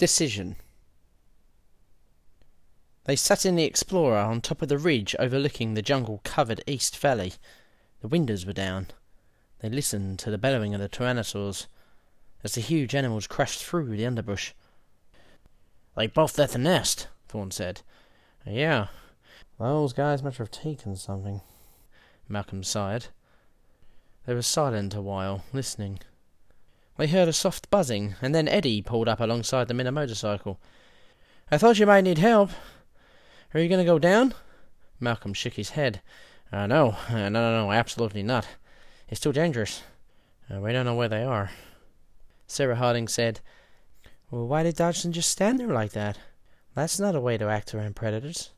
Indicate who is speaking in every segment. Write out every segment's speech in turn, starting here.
Speaker 1: Decision. They sat in the Explorer on top of the ridge overlooking the jungle covered East Valley. The windows were down. They listened to the bellowing of the tyrannosaurs as the huge animals crashed through the underbrush. They both left the nest, Thorne said. Yeah, those guys must have taken something. Malcolm sighed. They were silent a while, listening. They heard a soft buzzing, and then Eddie pulled up alongside them in a motorcycle. I thought you might need help. Are you going to go down? Malcolm shook his head. Uh, no, uh, no, no, no, absolutely not. It's too dangerous. Uh, we don't know where they are. Sarah Harding said, Well, why did Dodgson just stand there like that? That's not a way to act around predators.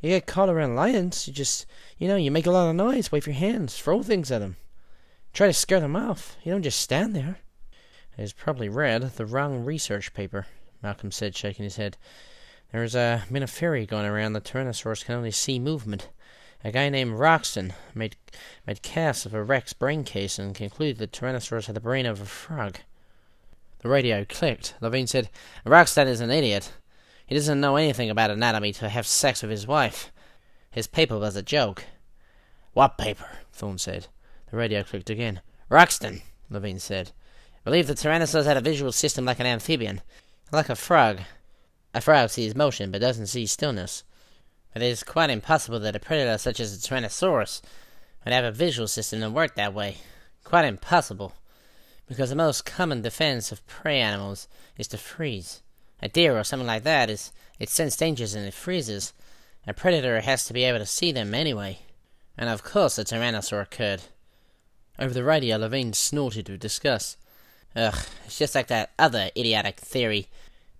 Speaker 1: You get caught around lions, you just, you know, you make a lot of noise, wave your hands, throw things at them. Try to scare them off. You don't just stand there. He's probably read the wrong research paper, Malcolm said, shaking his head. There's uh, been a theory going around that Tyrannosaurus can only see movement. A guy named Roxton made made casts of a Rex brain case and concluded that Tyrannosaurus had the brain of a frog. The radio clicked. Levine said, Roxton is an idiot. He doesn't know anything about anatomy to have sex with his wife. His paper was a joke. What paper? Thorne said. The radio clicked again. Roxton, Levine said. Believe the Tyrannosaurus had a visual system like an amphibian, like a frog. A frog sees motion but doesn't see stillness. But it is quite impossible that a predator such as a Tyrannosaurus would have a visual system that worked that way. Quite impossible. Because the most common defense of prey animals is to freeze. A deer or something like that is it senses dangers and it freezes. A predator has to be able to see them anyway. And of course a Tyrannosaur could. Over the radio, Levine snorted with disgust. Ugh, it's just like that other idiotic theory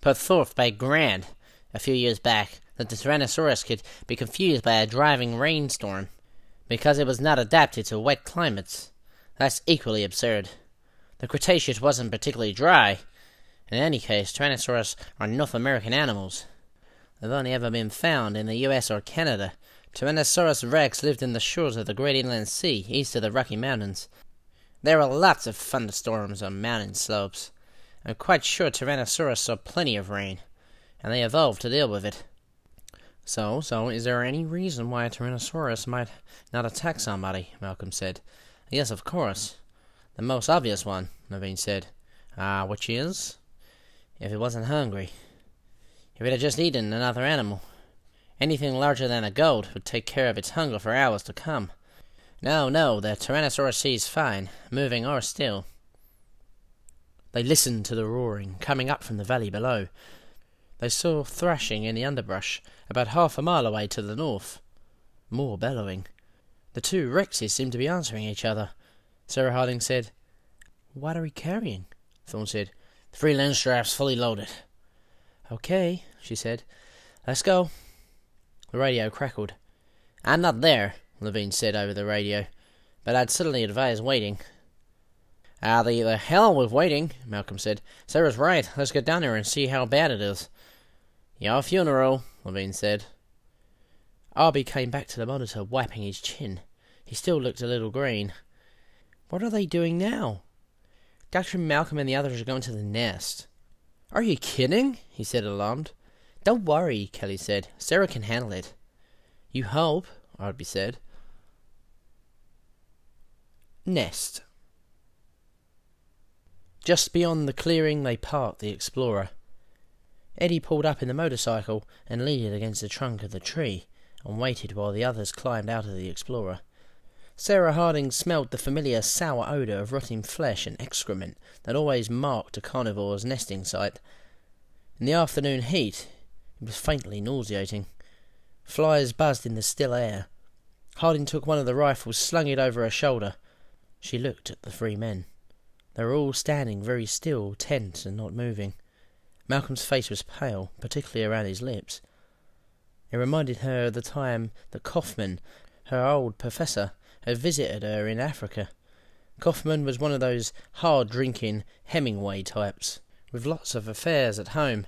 Speaker 1: put forth by Grant a few years back that the Tyrannosaurus could be confused by a driving rainstorm because it was not adapted to wet climates. That's equally absurd. The Cretaceous wasn't particularly dry. In any case, Tyrannosaurus are North American animals. They've only ever been found in the US or Canada. Tyrannosaurus rex lived in the shores of the Great Inland Sea, east of the Rocky Mountains. There were lots of thunderstorms on mountain slopes. I'm quite sure Tyrannosaurus saw plenty of rain, and they evolved to deal with it. So, so, is there any reason why a Tyrannosaurus might not attack somebody? Malcolm said. Yes, of course. The most obvious one, Levine said. Ah, which is? If it wasn't hungry. If it had just eaten another animal. Anything larger than a goat would take care of its hunger for hours to come. No, no, the Tyrannosaurus sees fine, moving or still. They listened to the roaring coming up from the valley below. They saw thrashing in the underbrush about half a mile away to the north. More bellowing. The two Rexes seemed to be answering each other. Sarah Harding said, What are we carrying? Thorne said, Three Lindstradts fully loaded. Okay, she said. Let's go. The radio crackled. I'm not there, Levine said over the radio, but I'd certainly advise waiting. Ah, the, the hell with waiting, Malcolm said. Sarah's right. Let's get down there and see how bad it is. Your funeral, Levine said. Arby came back to the monitor, wiping his chin. He still looked a little green. What are they doing now? Dr. Malcolm and the others are going to the nest. Are you kidding? he said, alarmed. Don't worry, Kelly said. Sarah can handle it. You hope, Arby said. Nest. Just beyond the clearing they parked the Explorer. Eddie pulled up in the motorcycle and leaned it against the trunk of the tree and waited while the others climbed out of the Explorer. Sarah Harding smelled the familiar sour odour of rotting flesh and excrement that always marked a carnivore's nesting site. In the afternoon heat, it was faintly nauseating. Flies buzzed in the still air. Harding took one of the rifles, slung it over her shoulder. She looked at the three men. They were all standing very still, tense, and not moving. Malcolm's face was pale, particularly around his lips. It reminded her of the time that Kaufman, her old professor, had visited her in Africa. Kaufman was one of those hard drinking Hemingway types, with lots of affairs at home,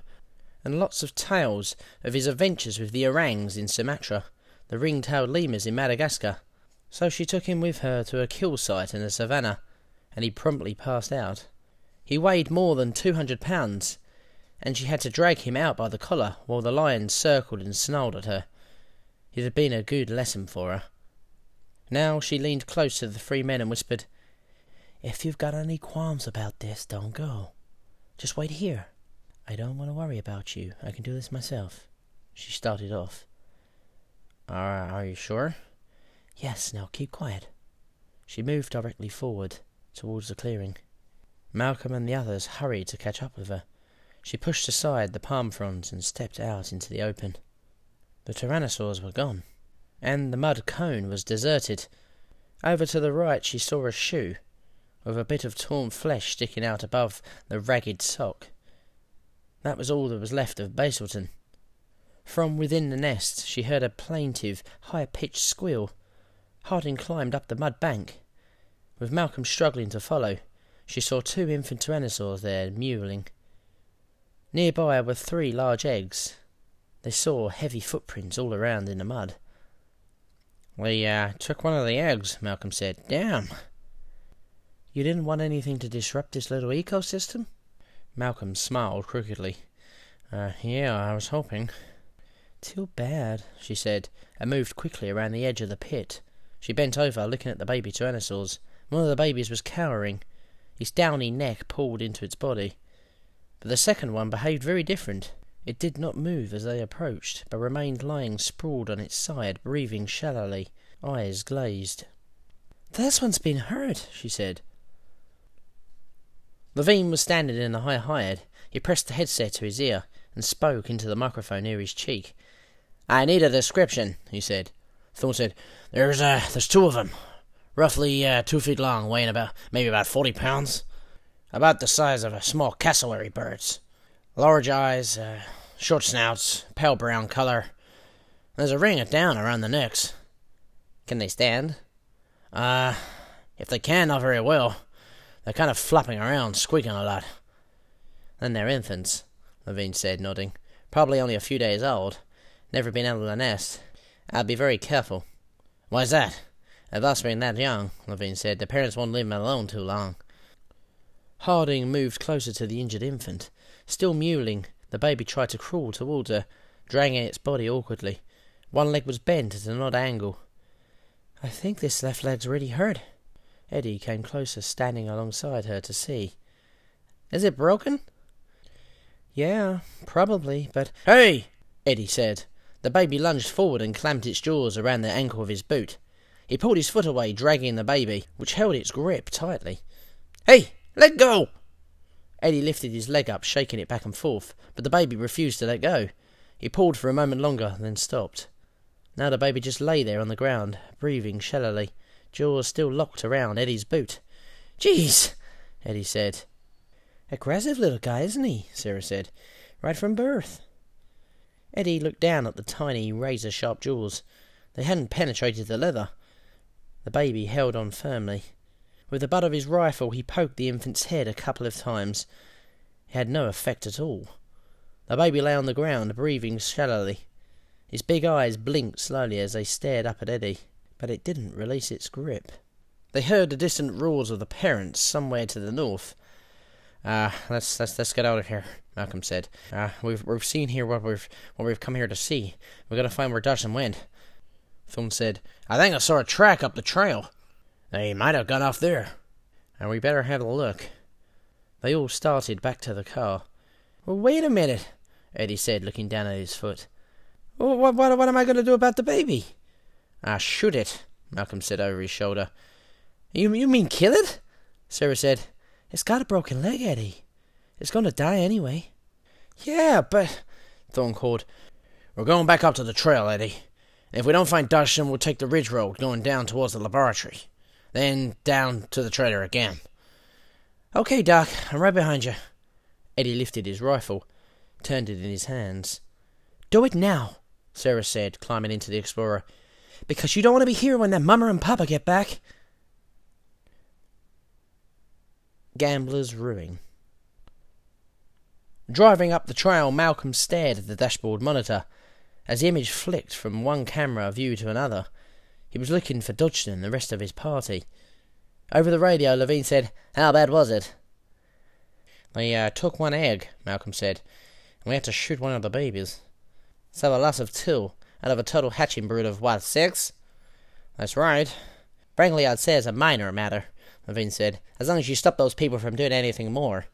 Speaker 1: and lots of tales of his adventures with the orangs in Sumatra, the ring-tailed lemurs in Madagascar. So she took him with her to a kill site in the savannah, and he promptly passed out. He weighed more than two hundred pounds, and she had to drag him out by the collar while the lion circled and snarled at her. It had been a good lesson for her. Now she leaned close to the three men and whispered, If you've got any qualms about this, don't go. Just wait here. I don't want to worry about you. I can do this myself. She started off. Are, are you sure? Yes, now keep quiet. She moved directly forward, towards the clearing. Malcolm and the others hurried to catch up with her. She pushed aside the palm fronds and stepped out into the open. The tyrannosaurs were gone, and the mud cone was deserted. Over to the right she saw a shoe, with a bit of torn flesh sticking out above the ragged sock. That was all that was left of Baselton. From within the nest she heard a plaintive, high-pitched squeal. Harding climbed up the mud bank. With Malcolm struggling to follow, she saw two infant tyrannosaurs there, mewling. Nearby were three large eggs. They saw heavy footprints all around in the mud. We uh, took one of the eggs, Malcolm said. Damn. You didn't want anything to disrupt this little ecosystem? Malcolm smiled crookedly. Uh, yeah, I was hoping. Too bad, she said, and moved quickly around the edge of the pit. She bent over, looking at the baby tyrannosaurs. One of the babies was cowering, its downy neck pulled into its body. But the second one behaved very different. It did not move as they approached, but remained lying sprawled on its side, breathing shallowly, eyes glazed. This one's been hurt, she said. Levine was standing in the high hide. He pressed the headset to his ear and spoke into the microphone near his cheek. I need a description, he said. Thorne said, There's, uh, there's two of them. Roughly, uh, two feet long, weighing about, maybe about forty pounds. About the size of a small cassowary bird's. Large eyes, uh, short snouts, pale brown color. There's a ring of down around the necks. Can they stand? Uh, if they can, not very well. They're kind of flopping around, squeaking a lot. Then they're infants, Levine said, nodding. Probably only a few days old. Never been out of the nest. I'll be very careful. Why's that? If us being that young, Levine said, the parents won't leave them alone too long. Harding moved closer to the injured infant. Still mewling, the baby tried to crawl towards her, dragging its body awkwardly. One leg was bent at an odd angle. I think this left leg's really hurt. Eddie came closer, standing alongside her to see. Is it broken? Yeah, probably, but. Hey! Eddie said. The baby lunged forward and clamped its jaws around the ankle of his boot. He pulled his foot away, dragging the baby, which held its grip tightly. Hey, let go! Eddie lifted his leg up, shaking it back and forth, but the baby refused to let go. He pulled for a moment longer, then stopped. Now the baby just lay there on the ground, breathing shallowly, jaws still locked around Eddie's boot. Jeez, Eddie said. Aggressive little guy, isn't he? Sarah said. Right from birth. Eddie looked down at the tiny, razor sharp jaws. They hadn't penetrated the leather. The baby held on firmly. With the butt of his rifle, he poked the infant's head a couple of times. It had no effect at all. The baby lay on the ground, breathing shallowly. His big eyes blinked slowly as they stared up at Eddie, but it didn't release its grip. They heard the distant roars of the parents somewhere to the north. Ah, uh, let's let's let's get out of here. Malcolm said. Uh, we've we've seen here what we've what we've come here to see. We've got to find where Dodgson went. Thorne said, I think I saw a track up the trail. They might have gone off there. And we better have a look. They all started back to the car. Well, wait a minute, Eddie said, looking down at his foot. Well, what, what, what am I going to do about the baby? Ah, shoot it, Malcolm said over his shoulder. You, you mean kill it? Sarah said. It's got a broken leg, Eddie. It's going to die anyway. Yeah, but... Thorne called. We're going back up to the trail, Eddie. And If we don't find Dodgson, we'll take the ridge road going down towards the laboratory. Then down to the trailer again. Okay, Doc, I'm right behind you. Eddie lifted his rifle, turned it in his hands. Do it now, Sarah said, climbing into the Explorer. Because you don't want to be here when their mama and papa get back. Gambler's Ruin. Driving up the trail, Malcolm stared at the dashboard monitor. As the image flicked from one camera view to another, he was looking for Dodgson and the rest of his party. Over the radio, Levine said, How bad was it? They uh, took one egg, Malcolm said. and we had to shoot one of the babies. So a loss of two out of a total hatching brood of what, six? That's right. Frankly, I'd say it's a minor matter, Levine said, as long as you stop those people from doing anything more.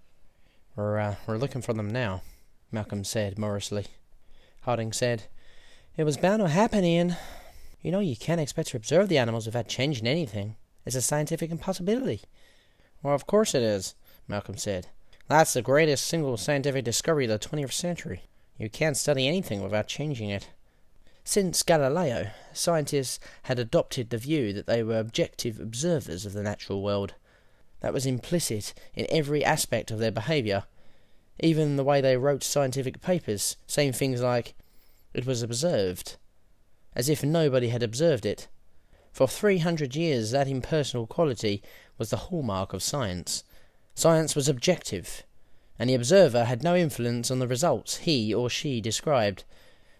Speaker 1: We're, uh, we're looking for them now, Malcolm said morosely. Harding said, It was bound to happen, Ian. You know you can't expect to observe the animals without changing anything. It's a scientific impossibility. Well, of course it is, Malcolm said. That's the greatest single scientific discovery of the 20th century. You can't study anything without changing it. Since Galileo, scientists had adopted the view that they were objective observers of the natural world. That was implicit in every aspect of their behaviour, even the way they wrote scientific papers, saying things like, It was observed, as if nobody had observed it. For three hundred years, that impersonal quality was the hallmark of science. Science was objective, and the observer had no influence on the results he or she described.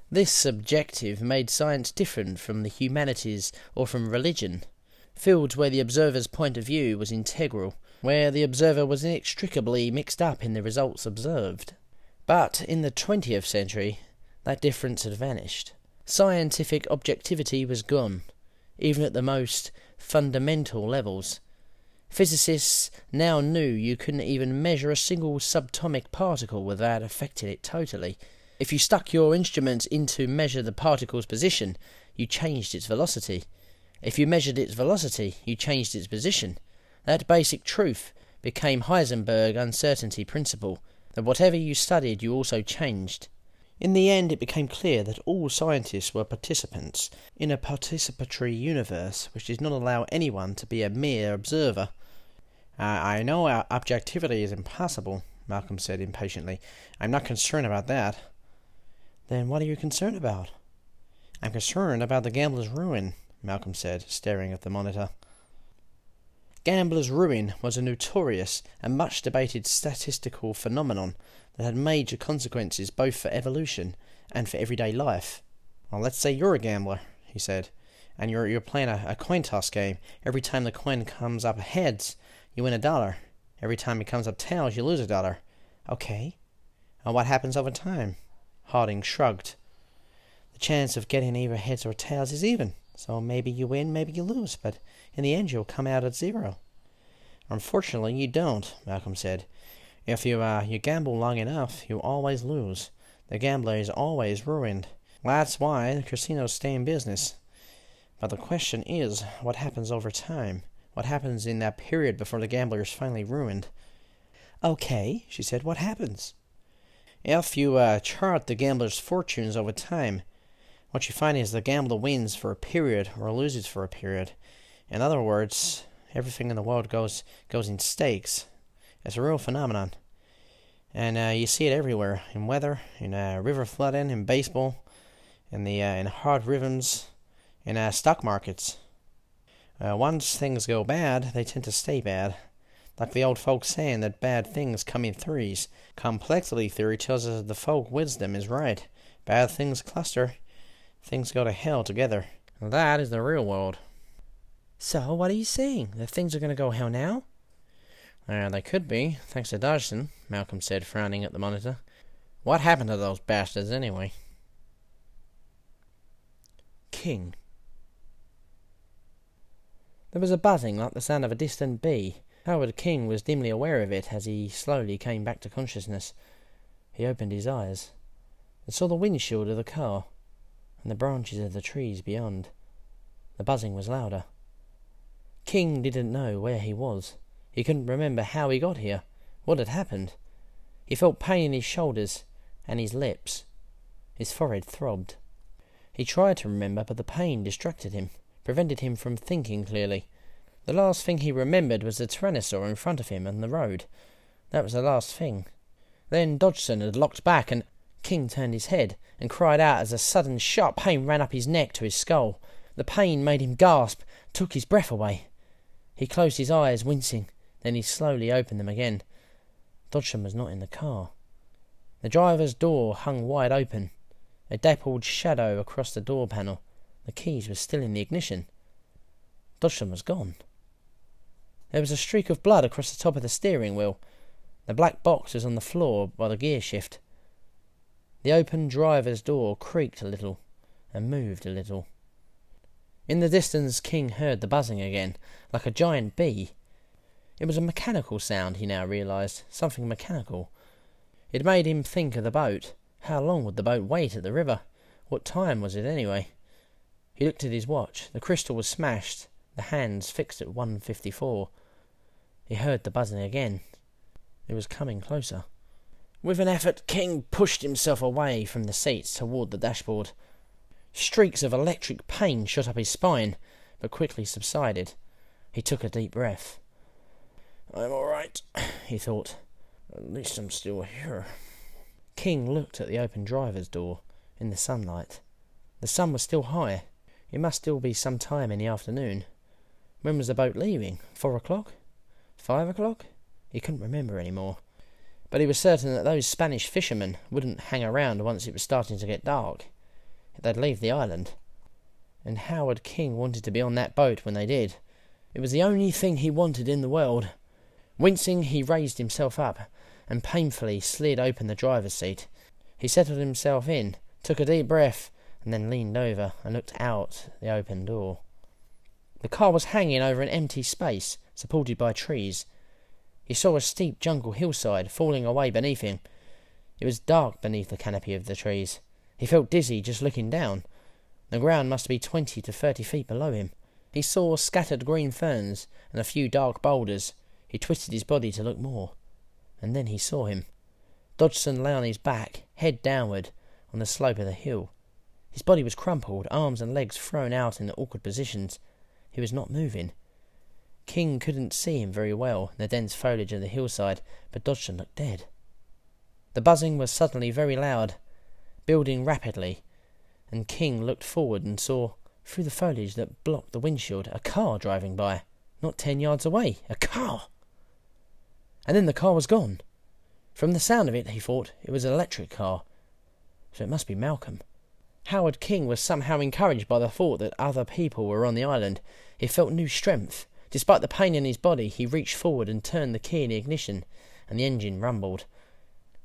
Speaker 1: This subjective made science different from the humanities or from religion. Fields where the observer's point of view was integral, where the observer was inextricably mixed up in the results observed. But in the twentieth century, that difference had vanished. Scientific objectivity was gone, even at the most fundamental levels. Physicists now knew you couldn't even measure a single subatomic particle without affecting it totally. If you stuck your instrument in to measure the particle's position, you changed its velocity. If you measured its velocity, you changed its position. That basic truth became Heisenberg uncertainty principle, that whatever you studied you also changed. In the end, it became clear that all scientists were participants in a participatory universe which did not allow anyone to be a mere observer. I know our objectivity is impossible, Malcolm said impatiently. I'm not concerned about that. Then what are you concerned about? I'm concerned about the gambler's ruin, Malcolm said, staring at the monitor. Gambler's ruin was a notorious and much debated statistical phenomenon that had major consequences both for evolution and for everyday life. Well, let's say you're a gambler, he said, and you're, you're playing a, a coin toss game. Every time the coin comes up heads, you win a dollar. Every time it comes up tails, you lose a dollar. Okay. And what happens over time? Harding shrugged. The chance of getting either heads or tails is even, so maybe you win, maybe you lose, but in the end you'll come out at zero. Unfortunately, you don't, Malcolm said. If you uh, you gamble long enough, you always lose. The gambler is always ruined. That's why the casinos stay in business. But the question is, what happens over time? What happens in that period before the gambler is finally ruined? Okay, she said, what happens? If you uh, chart the gambler's fortunes over time, what you find is the gambler wins for a period or loses for a period. In other words, everything in the world goes goes in stakes. It's a real phenomenon, and uh, you see it everywhere in weather, in uh, river flooding, in baseball, in the uh, in hard rhythms, in uh, stock markets. Uh, once things go bad, they tend to stay bad. Like the old folks saying that bad things come in threes. Complexity theory tells us that the folk wisdom is right. Bad things cluster. Things go to hell together. That is the real world. So, what are you saying? That things are going to go hell now? Uh, they could be, thanks to Dodgson, Malcolm said, frowning at the monitor. What happened to those bastards, anyway? King. There was a buzzing like the sound of a distant bee. Howard King was dimly aware of it as he slowly came back to consciousness. He opened his eyes and saw the windshield of the car and the branches of the trees beyond. The buzzing was louder. King didn't know where he was. He couldn't remember how he got here, what had happened. He felt pain in his shoulders and his lips. His forehead throbbed. He tried to remember, but the pain distracted him, prevented him from thinking clearly. The last thing he remembered was the tyrannosaur in front of him and the road. That was the last thing. Then Dodgson had locked back, and King turned his head and cried out as a sudden sharp pain ran up his neck to his skull. The pain made him gasp, took his breath away. He closed his eyes, wincing. Then he slowly opened them again. Dodgson was not in the car. The driver's door hung wide open, a dappled shadow across the door panel. The keys were still in the ignition. Dodgson was gone. There was a streak of blood across the top of the steering wheel. The black box was on the floor by the gear shift. The open driver's door creaked a little and moved a little. In the distance, King heard the buzzing again, like a giant bee. It was a mechanical sound, he now realized, something mechanical. It made him think of the boat. How long would the boat wait at the river? What time was it, anyway? He looked at his watch. The crystal was smashed, the hands fixed at one fifty-four. He heard the buzzing again. It was coming closer. With an effort, King pushed himself away from the seats toward the dashboard. Streaks of electric pain shot up his spine, but quickly subsided. He took a deep breath. I'm all right, he thought. At least I'm still here. King looked at the open driver's door in the sunlight. The sun was still high. It must still be some time in the afternoon. When was the boat leaving? Four o'clock? Five o'clock? He couldn't remember any more. But he was certain that those Spanish fishermen wouldn't hang around once it was starting to get dark. They'd leave the island. And Howard King wanted to be on that boat when they did. It was the only thing he wanted in the world. Wincing, he raised himself up and painfully slid open the driver's seat. He settled himself in, took a deep breath, and then leaned over and looked out the open door. The car was hanging over an empty space, supported by trees. He saw a steep jungle hillside falling away beneath him. It was dark beneath the canopy of the trees. He felt dizzy just looking down. The ground must be twenty to thirty feet below him. He saw scattered green ferns and a few dark boulders. He twisted his body to look more. And then he saw him. Dodgson lay on his back, head downward, on the slope of the hill. His body was crumpled, arms and legs thrown out in awkward positions. He was not moving. King couldn't see him very well in the dense foliage of the hillside, but Dodgson looked dead. The buzzing was suddenly very loud, building rapidly, and King looked forward and saw, through the foliage that blocked the windshield, a car driving by, not ten yards away. A car! And then the car was gone. From the sound of it, he thought, it was an electric car. So it must be Malcolm. Howard King was somehow encouraged by the thought that other people were on the island. He felt new strength. Despite the pain in his body, he reached forward and turned the key in the ignition, and the engine rumbled.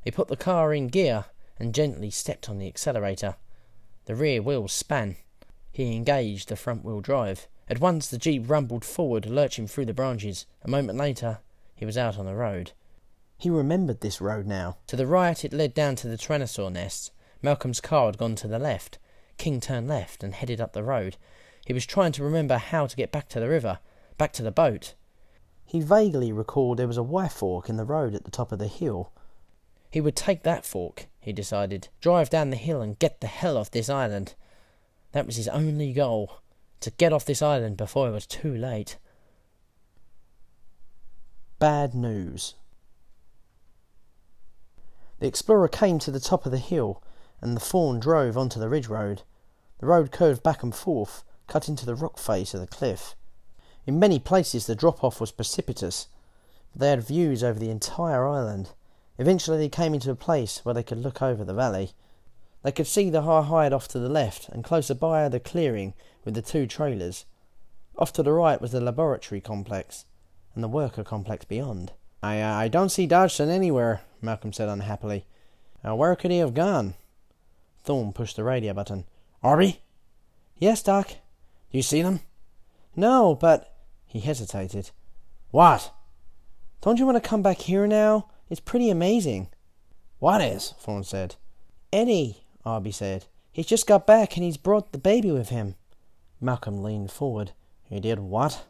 Speaker 1: He put the car in gear and gently stepped on the accelerator. The rear wheels span. He engaged the front wheel drive. At once the jeep rumbled forward, lurching through the branches. A moment later, he was out on the road. He remembered this road now. To the right, it led down to the tyrannosaur nests. Malcolm's car had gone to the left. King turned left and headed up the road. He was trying to remember how to get back to the river, back to the boat. He vaguely recalled there was a Y fork in the road at the top of the hill. He would take that fork, he decided, drive down the hill and get the hell off this island. That was his only goal to get off this island before it was too late. Bad news. The explorer came to the top of the hill, and the fawn drove onto the ridge road. The road curved back and forth, cut into the rock face of the cliff. In many places the drop off was precipitous, but they had views over the entire island. Eventually they came into a place where they could look over the valley. They could see the high hide off to the left, and closer by the clearing with the two trailers. Off to the right was the laboratory complex, and the worker complex beyond. I, uh, I don't see Dodgson anywhere, Malcolm said unhappily. Uh, where could he have gone? Thorne pushed the radio button. Arby? Yes, Doc. Do you seen him? No, but. He hesitated. What? Don't you want to come back here now? It's pretty amazing. What is? Thorne said. Eddie, Arby said. He's just got back and he's brought the baby with him. Malcolm leaned forward. He did what?